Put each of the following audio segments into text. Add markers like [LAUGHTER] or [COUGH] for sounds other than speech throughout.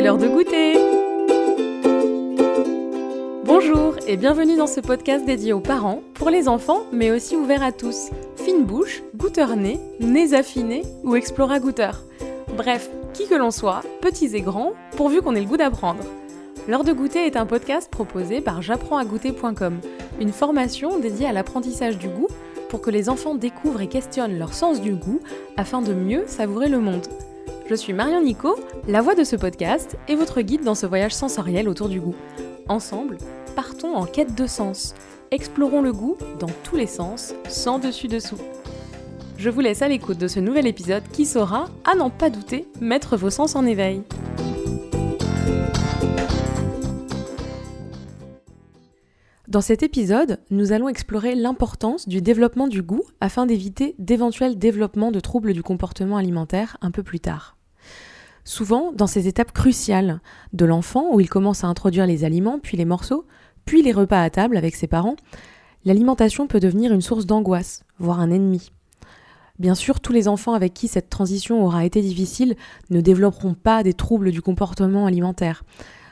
l'heure de goûter Bonjour et bienvenue dans ce podcast dédié aux parents, pour les enfants, mais aussi ouvert à tous. Fine bouche, goûteur nez, nez affinés ou explora goûteur. Bref, qui que l'on soit, petits et grands, pourvu qu'on ait le goût d'apprendre. L'heure de goûter est un podcast proposé par j'apprends-à-goûter.com, une formation dédiée à l'apprentissage du goût pour que les enfants découvrent et questionnent leur sens du goût afin de mieux savourer le monde. Je suis Marion Nico, la voix de ce podcast et votre guide dans ce voyage sensoriel autour du goût. Ensemble, partons en quête de sens. Explorons le goût dans tous les sens, sans dessus-dessous. Je vous laisse à l'écoute de ce nouvel épisode qui saura, à n'en pas douter, mettre vos sens en éveil. Dans cet épisode, nous allons explorer l'importance du développement du goût afin d'éviter d'éventuels développements de troubles du comportement alimentaire un peu plus tard. Souvent, dans ces étapes cruciales de l'enfant, où il commence à introduire les aliments, puis les morceaux, puis les repas à table avec ses parents, l'alimentation peut devenir une source d'angoisse, voire un ennemi. Bien sûr, tous les enfants avec qui cette transition aura été difficile ne développeront pas des troubles du comportement alimentaire.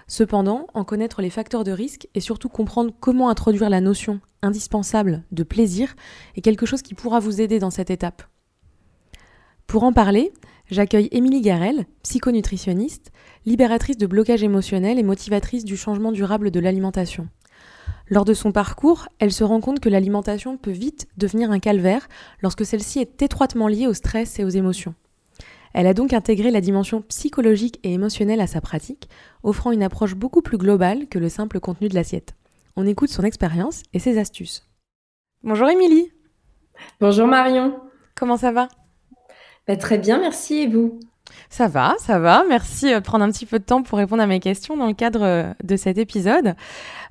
Cependant, en connaître les facteurs de risque et surtout comprendre comment introduire la notion indispensable de plaisir est quelque chose qui pourra vous aider dans cette étape. Pour en parler, J'accueille Émilie Garel, psychonutritionniste, libératrice de blocage émotionnel et motivatrice du changement durable de l'alimentation. Lors de son parcours, elle se rend compte que l'alimentation peut vite devenir un calvaire lorsque celle-ci est étroitement liée au stress et aux émotions. Elle a donc intégré la dimension psychologique et émotionnelle à sa pratique, offrant une approche beaucoup plus globale que le simple contenu de l'assiette. On écoute son expérience et ses astuces. Bonjour Émilie Bonjour Marion Comment ça va? Bah, très bien, merci. Et vous? Ça va, ça va. Merci euh, de prendre un petit peu de temps pour répondre à mes questions dans le cadre euh, de cet épisode.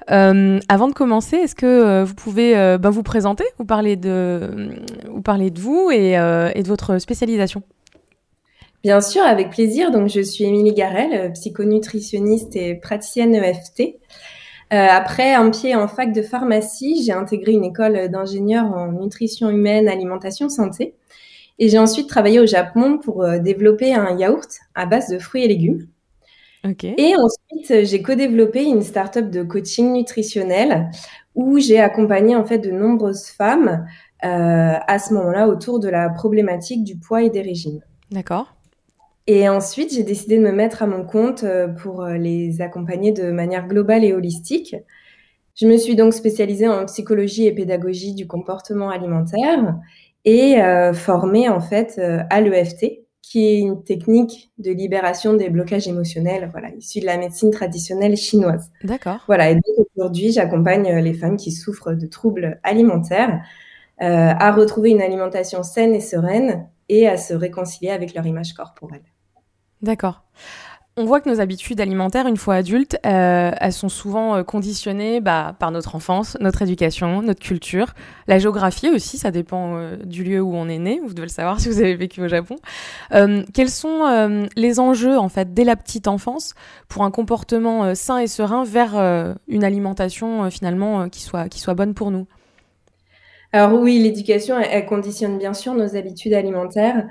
Euh, avant de commencer, est-ce que vous pouvez bah, vous présenter, vous parler de, vous, parler de vous et, et, de votre spécialisation? Bien sûr, avec plaisir. Donc, je suis Émilie Garel, psychonutritionniste et praticienne EFT. après un pied en fac de pharmacie, j'ai intégré une école d'ingénieur en nutrition humaine, alimentation, santé. Et j'ai ensuite travaillé au Japon pour euh, développer un yaourt à base de fruits et légumes. Et ensuite, j'ai co-développé une start-up de coaching nutritionnel où j'ai accompagné en fait de nombreuses femmes euh, à ce moment-là autour de la problématique du poids et des régimes. D'accord. Et ensuite, j'ai décidé de me mettre à mon compte euh, pour les accompagner de manière globale et holistique. Je me suis donc spécialisée en psychologie et pédagogie du comportement alimentaire et euh, formée en fait euh, à l'EFT, qui est une technique de libération des blocages émotionnels, voilà, issue de la médecine traditionnelle chinoise. D'accord. Voilà, et donc aujourd'hui, j'accompagne euh, les femmes qui souffrent de troubles alimentaires à retrouver une alimentation saine et sereine et à se réconcilier avec leur image corporelle. D'accord. On voit que nos habitudes alimentaires, une fois adultes, euh, elles sont souvent euh, conditionnées bah, par notre enfance, notre éducation, notre culture, la géographie aussi, ça dépend euh, du lieu où on est né, vous devez le savoir [LAUGHS] si vous avez vécu au Japon. quels sont les enjeux, en fait, dès la petite enfance pour un comportement sain et serein vers une alimentation, finalement, qui, soit, qui soit bonne pour nous? Alors oui, l'éducation, elle, conditionne bien sûr nos habitudes alimentaires.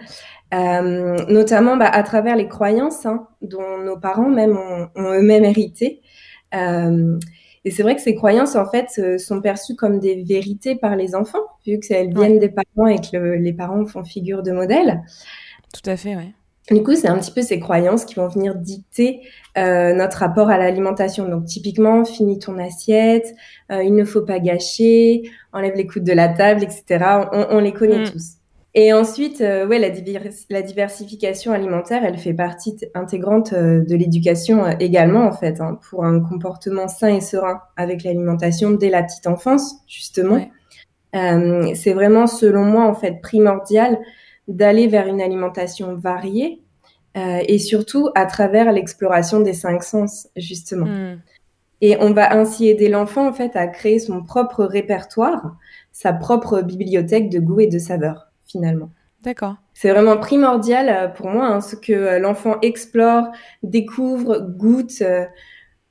Euh, notamment bah, à travers les croyances hein, dont nos parents même ont, eux-mêmes hérité. Euh, et c'est vrai que ces croyances, en fait, euh, sont perçues comme des vérités par les enfants, vu qu'elles viennent des parents et que les parents font figure de modèle. Tout à fait, oui. Du coup, c'est un petit peu ces croyances qui vont venir dicter euh, notre rapport à l'alimentation. Donc, typiquement, finis ton assiette, euh, il ne faut pas gâcher, enlève les coudes de la table, etc. On, on les connaît mm. tous. Et ensuite, euh, ouais, la, la, diversification alimentaire, elle fait partie intégrante de l'éducation également, en fait, hein, pour un comportement sain et serein avec l'alimentation dès la petite enfance, justement. c'est vraiment, selon moi, en fait, primordial d'aller vers une alimentation variée et surtout à travers l'exploration des cinq sens, justement. Hmm. Et on va ainsi aider l'enfant, en fait, à créer son propre répertoire, sa propre bibliothèque de goût et de saveurs finalement. D'accord. C'est vraiment primordial euh, pour moi, hein, ce que euh, l'enfant explore, découvre, goûte, euh,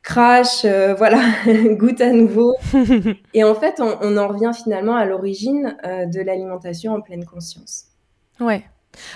crache, [LAUGHS] voilà, goûte à nouveau. [LAUGHS] Et en fait, on, en revient finalement à l'origine de l'alimentation en pleine conscience. Ouais.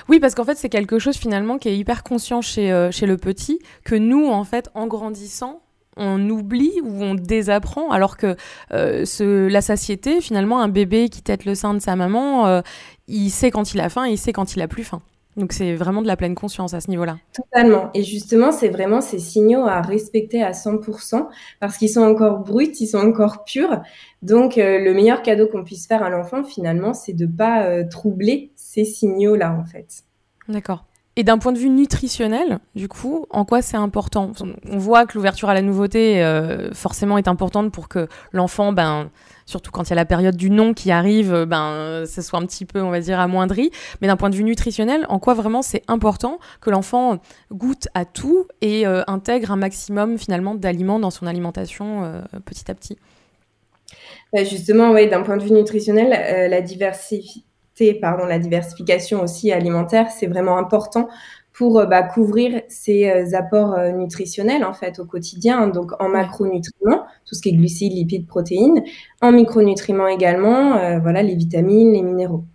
Oui, parce qu'en fait, c'est quelque chose finalement qui est hyper conscient chez, chez le petit, que nous, en fait, en grandissant, on oublie ou on désapprend, alors que ce, la satiété, finalement, un bébé qui tète le sein de sa maman, il sait quand il a faim, il sait quand il a plus faim. Donc c'est vraiment de la pleine conscience à ce niveau-là. Totalement. Et justement, c'est vraiment ces signaux à respecter à 100% parce qu'ils sont encore bruts, ils sont encore purs. Donc euh, le meilleur cadeau qu'on puisse faire à l'enfant, finalement, c'est de pas euh, troubler ces signaux-là, en fait. D'accord. Et d'un point de vue nutritionnel, du coup, en quoi c'est important? On voit que l'ouverture à la nouveauté, euh, forcément, est importante pour que l'enfant, ben, surtout quand il y a la période du non qui arrive, euh, ben, ce soit un petit peu, on va dire, amoindri. Mais d'un point de vue nutritionnel, en quoi vraiment c'est important que l'enfant goûte à tout et euh, intègre un maximum, finalement, d'aliments dans son alimentation petit à petit? Bah, Justement, oui, d'un point de vue nutritionnel, la diversité pardon, la diversification aussi alimentaire, c'est vraiment important pour euh, bah, couvrir ces euh, apports euh, nutritionnels en fait au quotidien. Donc en macronutriments, tout ce qui est glucides, lipides, protéines, en micronutriments également, voilà les vitamines, les minéraux.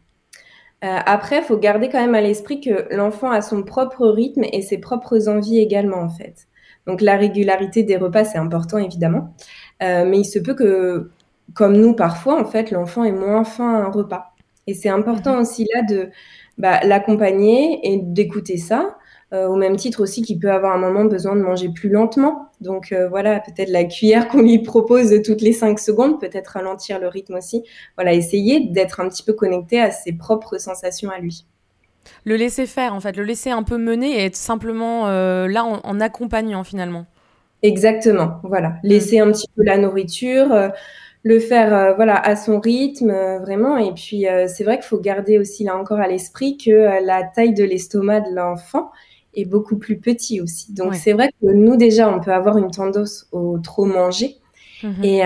après, il faut garder quand même à l'esprit que l'enfant a son propre rythme et ses propres envies également en fait. Donc la régularité des repas c'est important évidemment, mais il se peut que comme nous parfois en fait l'enfant est moins faim à un repas. Et c'est important mhm. aussi là de bah, l'accompagner et d'écouter ça. Euh, au même titre aussi qu'il peut avoir un moment besoin de manger plus lentement. Donc euh, voilà, peut-être la cuillère [LAUGHS] qu'on lui propose toutes les cinq secondes, peut-être ralentir le rythme aussi. Voilà, essayer d'être un petit peu connecté à ses propres sensations à lui. Le laisser faire, en fait, le laisser un peu mener et être simplement euh, là en, accompagnant finalement. Exactement, voilà. Laisser un petit peu la nourriture le faire euh, voilà à son rythme euh, vraiment. Et puis euh, c'est vrai qu'il faut garder aussi là encore à l'esprit que la taille de l'estomac de l'enfant est beaucoup plus petit aussi. Donc c'est vrai que nous déjà on peut avoir une tendance au trop manger. Mmh et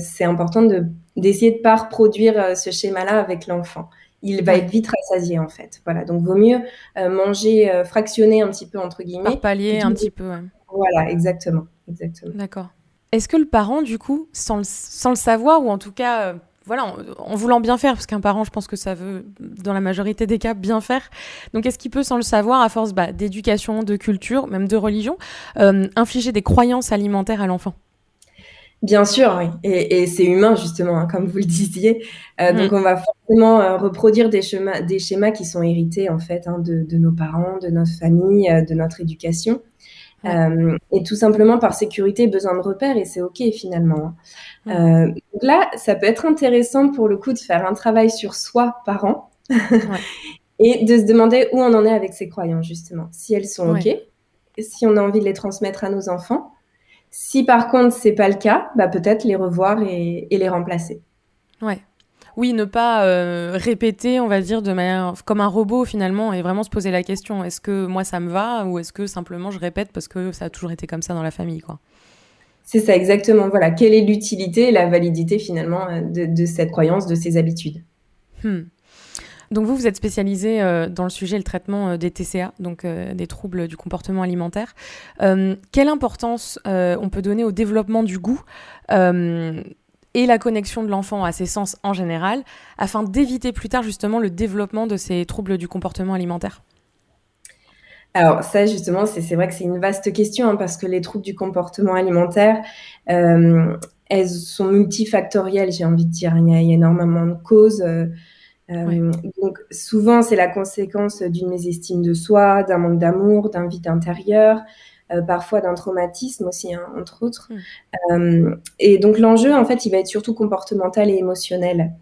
c'est important de d'essayer de pas reproduire ce schéma là avec l'enfant. Il va être vite rassasié en fait. Voilà. Donc vaut mieux manger fractionner un petit peu entre guillemets par palier un petit peu voilà exactement. Exactement. D'accord est-ce que le parent, du coup, sans le, savoir, ou en tout cas, euh, voilà, en, voulant bien faire, parce qu'un parent, je pense que ça veut, dans la majorité des cas, bien faire. Donc, est-ce qu'il peut, sans le savoir, à force bah, d'éducation, de culture, même de religion, euh, infliger des croyances alimentaires à l'enfant? Bien sûr, oui. Et, c'est humain, justement, hein, comme vous le disiez. Euh, donc, mm. on va forcément reproduire des schémas, des schémas qui sont hérités, en fait, hein, de, de, nos parents, de notre famille, de notre éducation. Euh, et tout simplement par sécurité, besoin de repères, et c'est OK finalement. Hein. Euh, donc là, ça peut être intéressant pour le coup de faire un travail sur soi, parent, [LAUGHS] et de se demander où on en est avec ses croyances, justement. Si elles sont OK, si on a envie de les transmettre à nos enfants. Si par contre, c'est pas le cas, bah, peut-être les revoir et, et les remplacer. Ouais, oui, ne pas euh, répéter, on va dire, de manière comme un robot finalement, et vraiment se poser la question est-ce que moi ça me va ou est-ce que simplement je répète parce que ça a toujours été comme ça dans la famille, quoi. C'est ça, exactement. Voilà, quelle est l'utilité et la validité finalement euh, de, cette croyance, de ces habitudes? Hmm. Donc vous, vous êtes spécialisé euh, dans le sujet, le traitement des TCA, donc des troubles du comportement alimentaire. quelle importance on peut donner au développement du goût et la connexion de l'enfant à ses sens en général, afin d'éviter plus tard justement le développement de ces troubles du comportement alimentaire alors ça justement, c'est vrai que c'est une vaste question hein, parce que les troubles du comportement alimentaire, euh, elles sont multifactorielles, j'ai envie de dire. Il y a, énormément de causes. Euh, euh, donc souvent, c'est la conséquence d'une mésestime de soi, d'un manque d'amour, d'un vide intérieur, parfois d'un traumatisme aussi, hein, entre autres. Hmm. Euh, et donc l'enjeu, en fait, il va être surtout comportemental et émotionnel.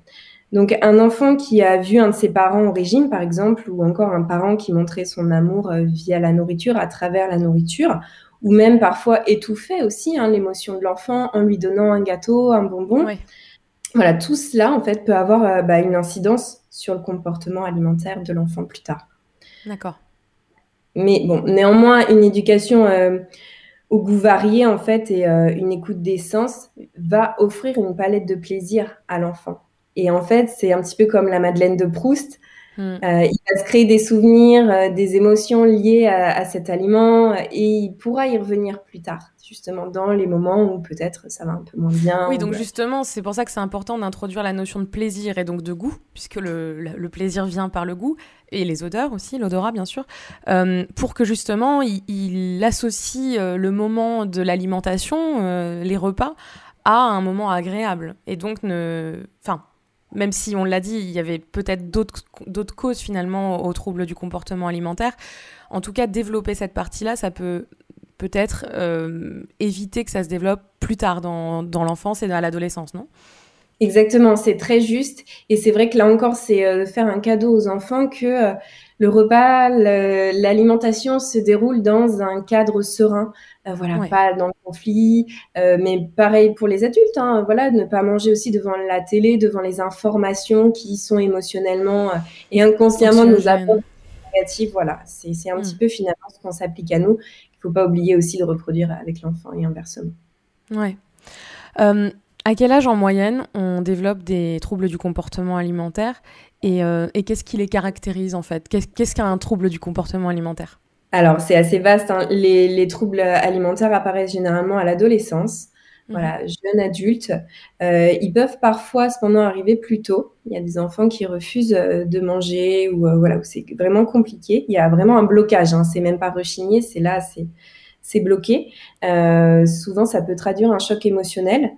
Donc un enfant qui a vu un de ses parents au régime, par exemple, ou encore un parent qui montrait son amour euh, via la nourriture, à travers la nourriture, ou même parfois étouffer aussi hein, l'émotion de l'enfant en lui donnant un gâteau, un bonbon. Voilà, tout cela, en fait, peut avoir bah, une incidence sur le comportement alimentaire de l'enfant plus tard. D'accord. Mais bon, néanmoins, une éducation euh, au goût varié, en fait, et euh, une écoute des sens va offrir une palette de plaisir à l'enfant. Et en fait, c'est un petit peu comme la Madeleine de Proust. Hmm. Euh, il va se créer des souvenirs, euh, des émotions liées à, cet aliment et il pourra y revenir plus tard, justement dans les moments où peut-être ça va un peu moins bien. Oui, donc justement, c'est pour ça que c'est important d'introduire la notion de plaisir et donc de goût, puisque le, plaisir vient par le goût et les odeurs aussi, l'odorat bien sûr, euh, pour que justement il, associe le moment de l'alimentation, les repas, à un moment agréable et donc ne, enfin même si on l'a dit, il y avait peut-être d'autres causes finalement aux troubles du comportement alimentaire. En tout cas, développer cette partie-là, ça peut peut-être euh, éviter que ça se développe plus tard dans, l'enfance et dans l'adolescence, non? Exactement, c'est très juste. Et c'est vrai que là encore, c'est euh, faire un cadeau aux enfants que euh, le repas, l'alimentation se déroule dans un cadre serein, euh, voilà, pas dans le conflit, euh, mais pareil pour les adultes, hein, voilà, ne pas manger aussi devant la télé, devant les informations qui sont émotionnellement et inconsciemment nous apportent négatifs, voilà, c'est un petit mm. peu finalement ce qu'on s'applique à nous. Il faut pas oublier aussi de reproduire avec l'enfant et inversement. Ouais. À quel âge en moyenne on développe des troubles du comportement alimentaire euh, et, qu'est-ce qui les caractérise en fait? Qu'est-ce qu'un trouble du comportement alimentaire? Alors c'est assez vaste. Hein. Les, troubles alimentaires apparaissent généralement à l'adolescence. Mhm. Voilà, jeune adulte. Euh, ils peuvent parfois cependant arriver plus tôt. Il y a des enfants qui refusent euh, de manger ou voilà, c'est vraiment compliqué. Il y a vraiment un blocage. Hein. C'est même pas rechigné, c'est là, c'est bloqué. souvent, ça peut traduire un choc émotionnel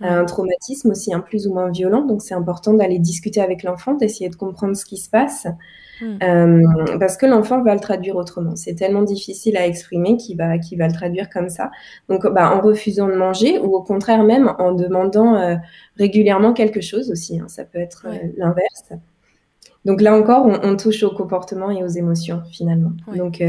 un traumatisme aussi, un plus ou moins violent. Donc, c'est important d'aller discuter avec l'enfant, d'essayer de comprendre ce qui se passe, hmm. euh, parce que l'enfant va le traduire autrement. C'est tellement difficile à exprimer qu'il va, va le traduire comme ça. Donc, bah, en refusant de manger, ou au contraire même en demandant euh, régulièrement quelque chose aussi. Hein. ça peut être euh, l'inverse. Donc là encore, on, touche au comportement et aux émotions finalement. Donc,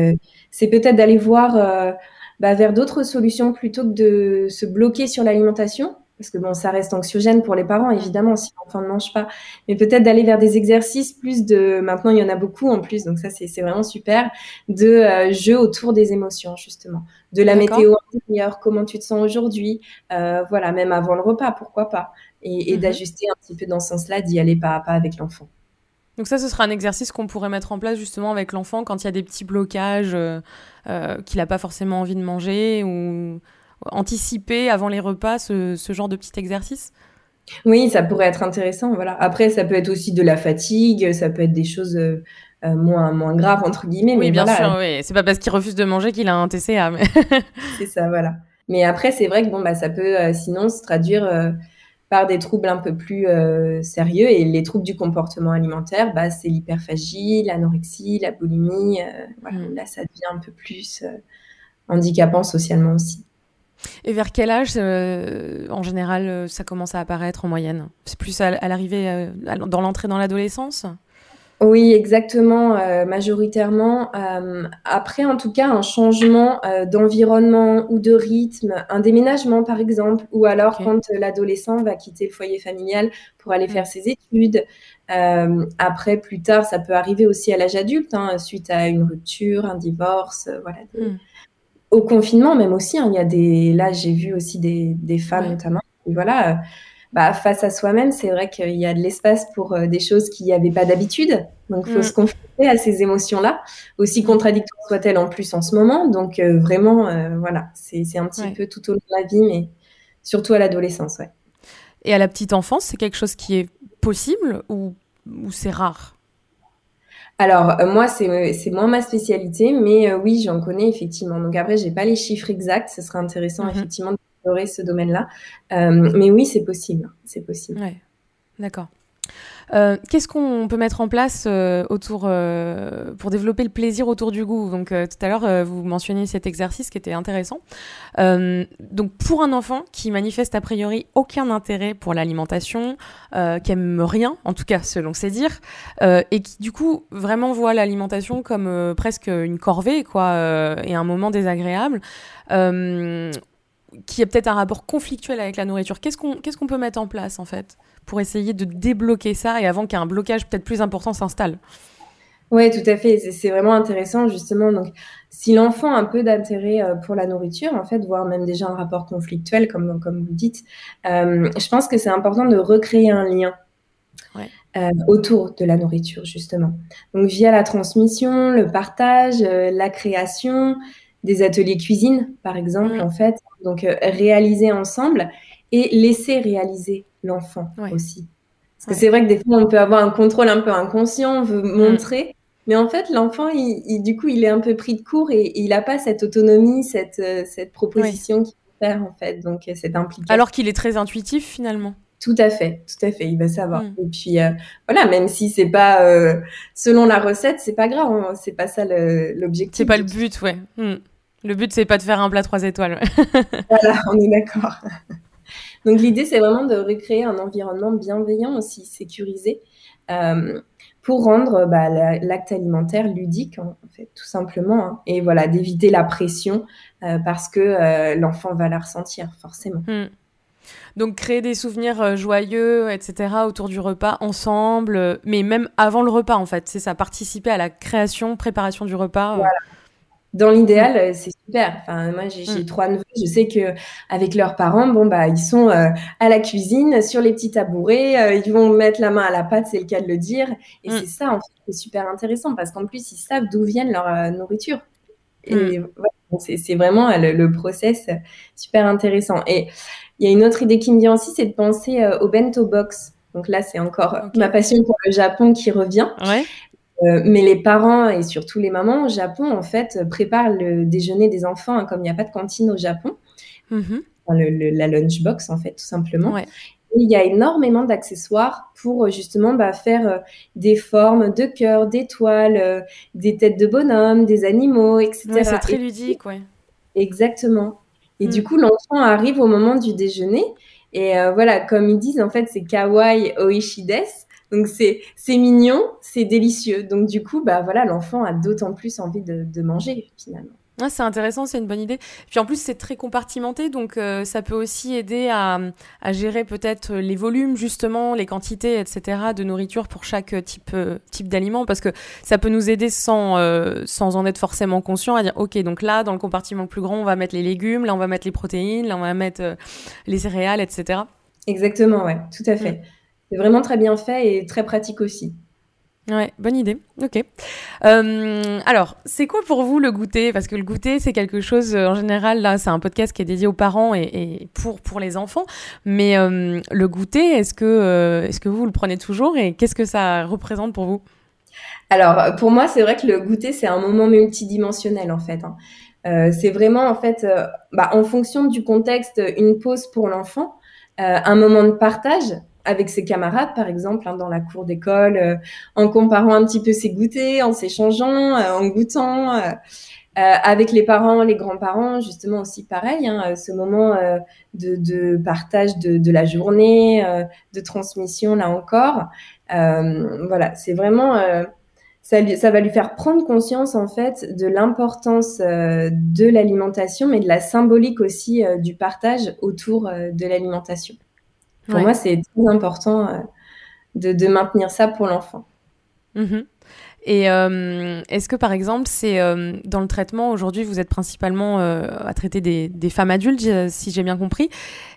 c'est peut-être d'aller voir bah, vers d'autres solutions plutôt que de se bloquer sur l'alimentation parce que bon, ça reste anxiogène pour les parents, évidemment, si l'enfant ne mange pas. Mais peut-être d'aller vers des exercices plus de, maintenant il y en a beaucoup en plus, donc ça c'est vraiment super, de euh, jeux autour des émotions justement, de la météo intérieure, comment tu te sens aujourd'hui, euh, voilà, même avant le repas, pourquoi pas, et, mhm. d'ajuster un petit peu dans ce sens-là, d'y aller pas à pas avec l'enfant. Donc ça, ce sera un exercice qu'on pourrait mettre en place justement avec l'enfant quand il y a des petits blocages euh, qu'il n'a pas forcément envie de manger ou anticiper avant les repas ce, genre de petit exercice? Oui, ça pourrait être intéressant. Voilà. Après, ça peut être aussi de la fatigue, ça peut être des choses euh, euh, moins, moins graves, entre guillemets. Oui, bien sûr, oui. C'est pas parce qu'il refuse de manger qu'il a un TCA. [LAUGHS] c'est ça, voilà. Mais après, c'est vrai que bon, bah, ça peut euh, sinon se traduire par des troubles un peu plus sérieux. Et les troubles du comportement alimentaire, bah, c'est l'hyperphagie, l'anorexie, la boulimie. voilà, mm. Là, ça devient un peu plus handicapant socialement aussi. Et vers quel âge, euh, en général, euh, ça commence à apparaître en moyenne? C'est plus à, l'arrivée, euh, dans l'entrée dans l'adolescence? Oui, exactement, majoritairement. après, en tout cas, un changement d'environnement ou de rythme, un déménagement par exemple, ou alors quand l'adolescent va quitter le foyer familial pour aller faire ses études. après, plus tard, ça peut arriver aussi à l'âge adulte, hein, suite à une rupture, un divorce, voilà, au confinement, même aussi, hein, il y a des. Là, j'ai vu aussi des, des femmes notamment. Et voilà, euh, bah, face à soi-même, c'est vrai qu'il y a de l'espace pour euh, des choses qu'il n'y avait pas d'habitude. Donc, il faut mm. se confronter à ces émotions-là, aussi contradictoires soient-elles en plus en ce moment. Donc, euh, vraiment, voilà, c'est un petit peu tout au long de la vie, mais surtout à l'adolescence, ouais. Et à la petite enfance, c'est quelque chose qui est possible ou, ou c'est rare? Alors, euh, moi, c'est moins ma spécialité, mais euh, oui, j'en connais effectivement. Donc après, j'ai pas les chiffres exacts. Ce serait intéressant mhm. effectivement d'explorer ce domaine-là. Euh, mais oui, c'est possible. C'est possible. Ouais. D'accord. Euh, qu'est-ce qu'on peut mettre en place euh, autour euh, pour développer le plaisir autour du goût? Donc tout à l'heure, vous mentionniez cet exercice qui était intéressant. donc pour un enfant qui manifeste a priori aucun intérêt pour l'alimentation, qui aime rien, en tout cas selon ses dires, et qui du coup vraiment voit l'alimentation comme presque une corvée, quoi, et un moment désagréable qui a peut-être un rapport conflictuel avec la nourriture. Qu'est-ce qu'on qu'est-ce qu'on peut mettre en place en fait? Pour essayer de débloquer ça et avant qu'un blocage peut-être plus important s'installe oui, tout à fait. C'est vraiment intéressant, justement. Donc, si l'enfant a un peu d'intérêt euh, pour la nourriture, en fait, voire même déjà un rapport conflictuel, comme, comme vous dites, euh, je pense que c'est important de recréer un lien. autour de la nourriture, justement. Donc, via la transmission, le partage, la création, des ateliers cuisine, par exemple, en fait. Donc, réaliser ensemble et laisser réaliser l'enfant aussi. Parce que c'est vrai que des fois, on peut avoir un contrôle un peu inconscient, on veut mm. montrer, mais en fait, l'enfant, il, du coup, il est un peu pris de court et, il n'a pas cette autonomie, cette, cette proposition qu'il peut faire, en fait. Donc, cette implication. Alors qu'il est très intuitif, finalement. Tout à fait, tout à fait, il va savoir. Mm. Et puis euh, voilà, même si c'est pas euh, selon la recette, c'est pas grave, hein, c'est pas ça l'objectif. C'est pas le but, ouais. Mm. Le but c'est pas de faire un plat trois étoiles. voilà, on est d'accord. [LAUGHS] Donc l'idée c'est vraiment de recréer un environnement bienveillant aussi, sécurisé, euh, pour rendre bah, l'acte alimentaire ludique en fait, tout simplement, hein. et voilà, d'éviter la pression parce que l'enfant va la ressentir forcément. Mm. Donc créer des souvenirs euh, joyeux, etc. autour du repas ensemble, euh, mais même avant le repas en fait. C'est ça, participer à la création, préparation du repas. Euh. Dans l'idéal, c'est super. Enfin, moi, j'ai mm. trois neveux. Je sais que avec leurs parents, bon bah, ils sont à la cuisine, sur les petits tabourets. ils vont mettre la main à la pâte, c'est le cas de le dire. Et mm. c'est ça, en fait, qui est super intéressant parce qu'en plus, ils savent d'où viennent leur nourriture. Et mm. c'est vraiment le, le, process super intéressant. Et il y a une autre idée qui me vient aussi, c'est de penser euh, au bento box. Donc là, c'est encore ma passion pour le Japon qui revient. Euh, mais les parents et surtout les mamans au Japon, en fait, préparent le déjeuner des enfants, hein, comme il n'y a pas de cantine au Japon. Mm-hmm. le, la lunchbox, en fait, tout simplement. il y a énormément d'accessoires pour euh, justement bah, faire des formes de cœur, d'étoiles, des têtes de bonhomme, des animaux, etc. c'est très ludique, ouais. Exactement. Et du mm. coup, l'enfant arrive au moment du déjeuner. Et euh, voilà, comme ils disent, en fait, c'est kawaii oishides. Donc c'est mignon, c'est délicieux. Donc du coup, bah voilà, l'enfant a d'autant plus envie de, de manger finalement c'est intéressant, c'est une bonne idée. Puis en plus, c'est très compartimenté, donc euh, ça peut aussi aider à, gérer peut-être les volumes, justement, les quantités, etc., de nourriture pour chaque type, euh, type d'aliment, parce que ça peut nous aider sans, euh, sans en être forcément conscient à dire, OK, donc là, dans le compartiment plus grand, on va mettre les légumes, là, on va mettre les protéines, là, on va mettre les céréales, etc. Exactement, ouais, tout à fait. Mm. C'est vraiment très bien fait et très pratique aussi. Ouais, bonne idée. Ok. Euh, alors, c'est quoi pour vous le goûter? Parce que le goûter, c'est quelque chose, euh, en général, là, c'est un podcast qui est dédié aux parents et, pour, pour les enfants. Mais euh, le goûter, est-ce que, est-ce que vous le prenez toujours et qu'est-ce que ça représente pour vous? Alors, pour moi, c'est vrai que le goûter, c'est un moment multidimensionnel, en fait. Hein. c'est vraiment, en fait, bah, en fonction du contexte, une pause pour l'enfant, un moment de partage avec ses camarades, par exemple, hein, dans la cour d'école, euh, en comparant un petit peu ses goûters, en s'échangeant, euh, en goûtant. Euh, avec les parents, les grands-parents, justement aussi pareil, hein, ce moment de, partage de, la journée, de transmission là encore. voilà, c'est vraiment ça, ça, va lui faire prendre conscience en fait de l'importance de l'alimentation, mais de la symbolique aussi du partage autour de l'alimentation. Pour moi, c'est très important euh, de, maintenir ça pour l'enfant. Mhm. Et euh, est-ce que par exemple, c'est euh, dans le traitement aujourd'hui, vous êtes principalement à traiter des, femmes adultes, si j'ai bien compris.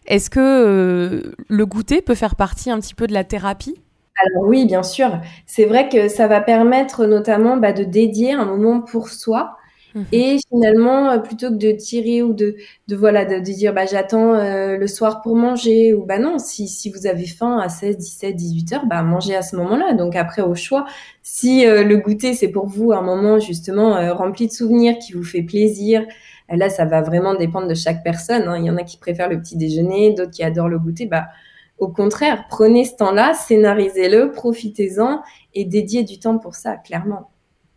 Est-ce que le goûter peut faire partie un petit peu de la thérapie? Alors oui, bien sûr. C'est vrai que ça va permettre notamment bah, de dédier un moment pour soi Mmh Et finalement, euh, plutôt que de tirer ou de, de voilà, de, dire bah, j'attends euh, le soir pour manger, ou bah non, si, si vous avez faim à 16, 17, 18 heures, bah mangez à ce moment-là. Donc après, au choix, si euh, le goûter, c'est pour vous un moment justement rempli de souvenirs qui vous fait plaisir, là, ça va vraiment dépendre de chaque personne. Hein. Il y en a qui préfèrent le petit déjeuner, d'autres qui adorent le goûter. Bah, au contraire, prenez ce temps-là, scénarisez-le, profitez-en et dédiez du temps pour ça, clairement.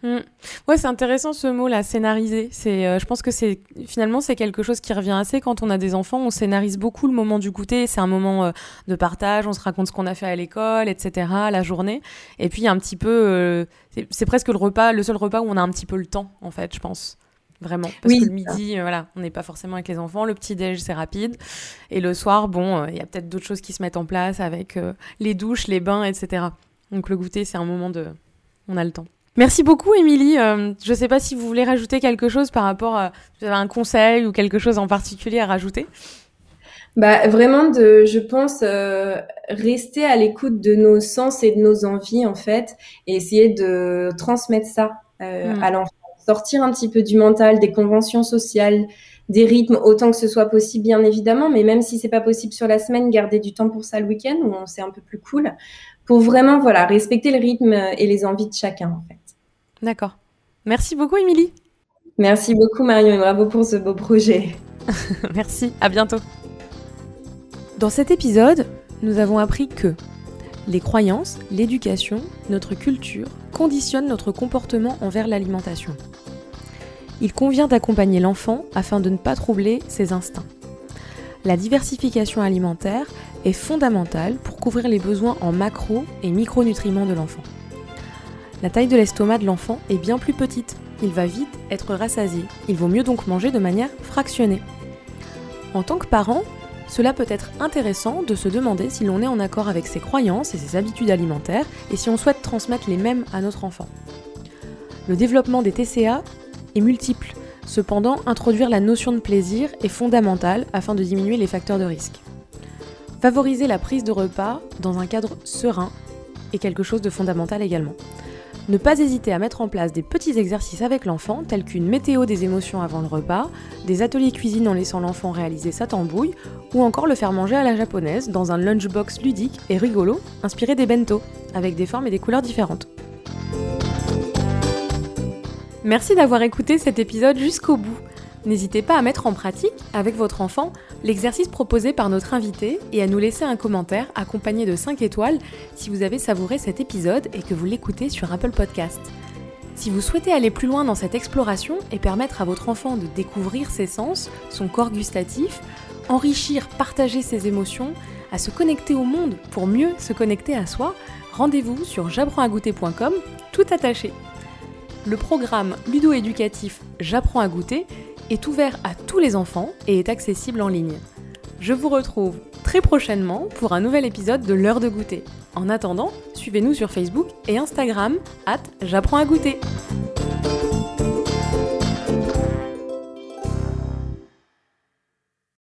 Mm. Ouais, c'est intéressant ce mot-là, scénariser. C'est, euh, je pense que c'est finalement c'est quelque chose qui revient assez quand on a des enfants. On scénarise beaucoup le moment du goûter. C'est un moment euh, de partage. On se raconte ce qu'on a fait à l'école, etc. La journée. Et puis un petit peu, euh, c'est presque le repas, le seul repas où on a un petit peu le temps, en fait, je pense. Vraiment. Parce que le midi, voilà, on n'est pas forcément avec les enfants. Le petit déj, c'est rapide. Et le soir, bon, il y a peut-être d'autres choses qui se mettent en place avec les douches, les bains, etc. Donc le goûter, c'est un moment de, on a le temps. Merci beaucoup, Émilie. Euh, je ne sais pas si vous voulez rajouter quelque chose par rapport à vous avez un conseil ou quelque chose en particulier à rajouter? bah, vraiment, de, je pense, euh, rester à l'écoute de nos sens et de nos envies, en fait, et essayer de transmettre ça euh, mm. à l'enfant. Sortir un petit peu du mental, des conventions sociales, des rythmes, autant que ce soit possible, bien évidemment, mais même si c'est pas possible sur la semaine, garder du temps pour ça le week-end, où c'est un peu plus cool, pour vraiment, voilà, respecter le rythme et les envies de chacun, en fait. D'accord. Merci beaucoup, Émilie. Merci beaucoup, Marion, et bravo pour ce beau projet. [LAUGHS] Merci, à bientôt. Dans cet épisode, nous avons appris que les croyances, l'éducation, notre culture conditionnent notre comportement envers l'alimentation. Il convient d'accompagner l'enfant afin de ne pas troubler ses instincts. La diversification alimentaire est fondamentale pour couvrir les besoins en macro et micronutriments de l'enfant. La taille de l'estomac de l'enfant est bien plus petite, il va vite être rassasié, il vaut mieux donc manger de manière fractionnée. En tant que parent, cela peut être intéressant de se demander si l'on est en accord avec ses croyances et ses habitudes alimentaires et si on souhaite transmettre les mêmes à notre enfant. Le développement des TCA est multiple, cependant introduire la notion de plaisir est fondamental afin de diminuer les facteurs de risque. Favoriser la prise de repas dans un cadre serein est quelque chose de fondamental également. Ne pas hésiter à mettre en place des petits exercices avec l'enfant, tels qu'une météo des émotions avant le repas, des ateliers cuisine en laissant l'enfant réaliser sa tambouille, ou encore le faire manger à la japonaise dans un lunchbox ludique et rigolo, inspiré des bento, avec des formes et des couleurs différentes. Merci d'avoir écouté cet épisode jusqu'au bout. N'hésitez pas à mettre en pratique, avec votre enfant, l'exercice proposé par notre invité et à nous laisser un commentaire accompagné de 5 étoiles si vous avez savouré cet épisode et que vous l'écoutez sur Apple Podcast. Si vous souhaitez aller plus loin dans cette exploration et permettre à votre enfant de découvrir ses sens, son corps gustatif, enrichir, partager ses émotions, à se connecter au monde pour mieux se connecter à soi, rendez-vous sur j'apprends-à-goûter.com tout attaché. Le programme ludo-éducatif J'apprends à goûter est ouvert à tous les enfants et est accessible en ligne. Je vous retrouve très prochainement pour un nouvel épisode de l'heure de goûter. En attendant, suivez-nous sur Facebook et Instagram, at j'apprends à goûter.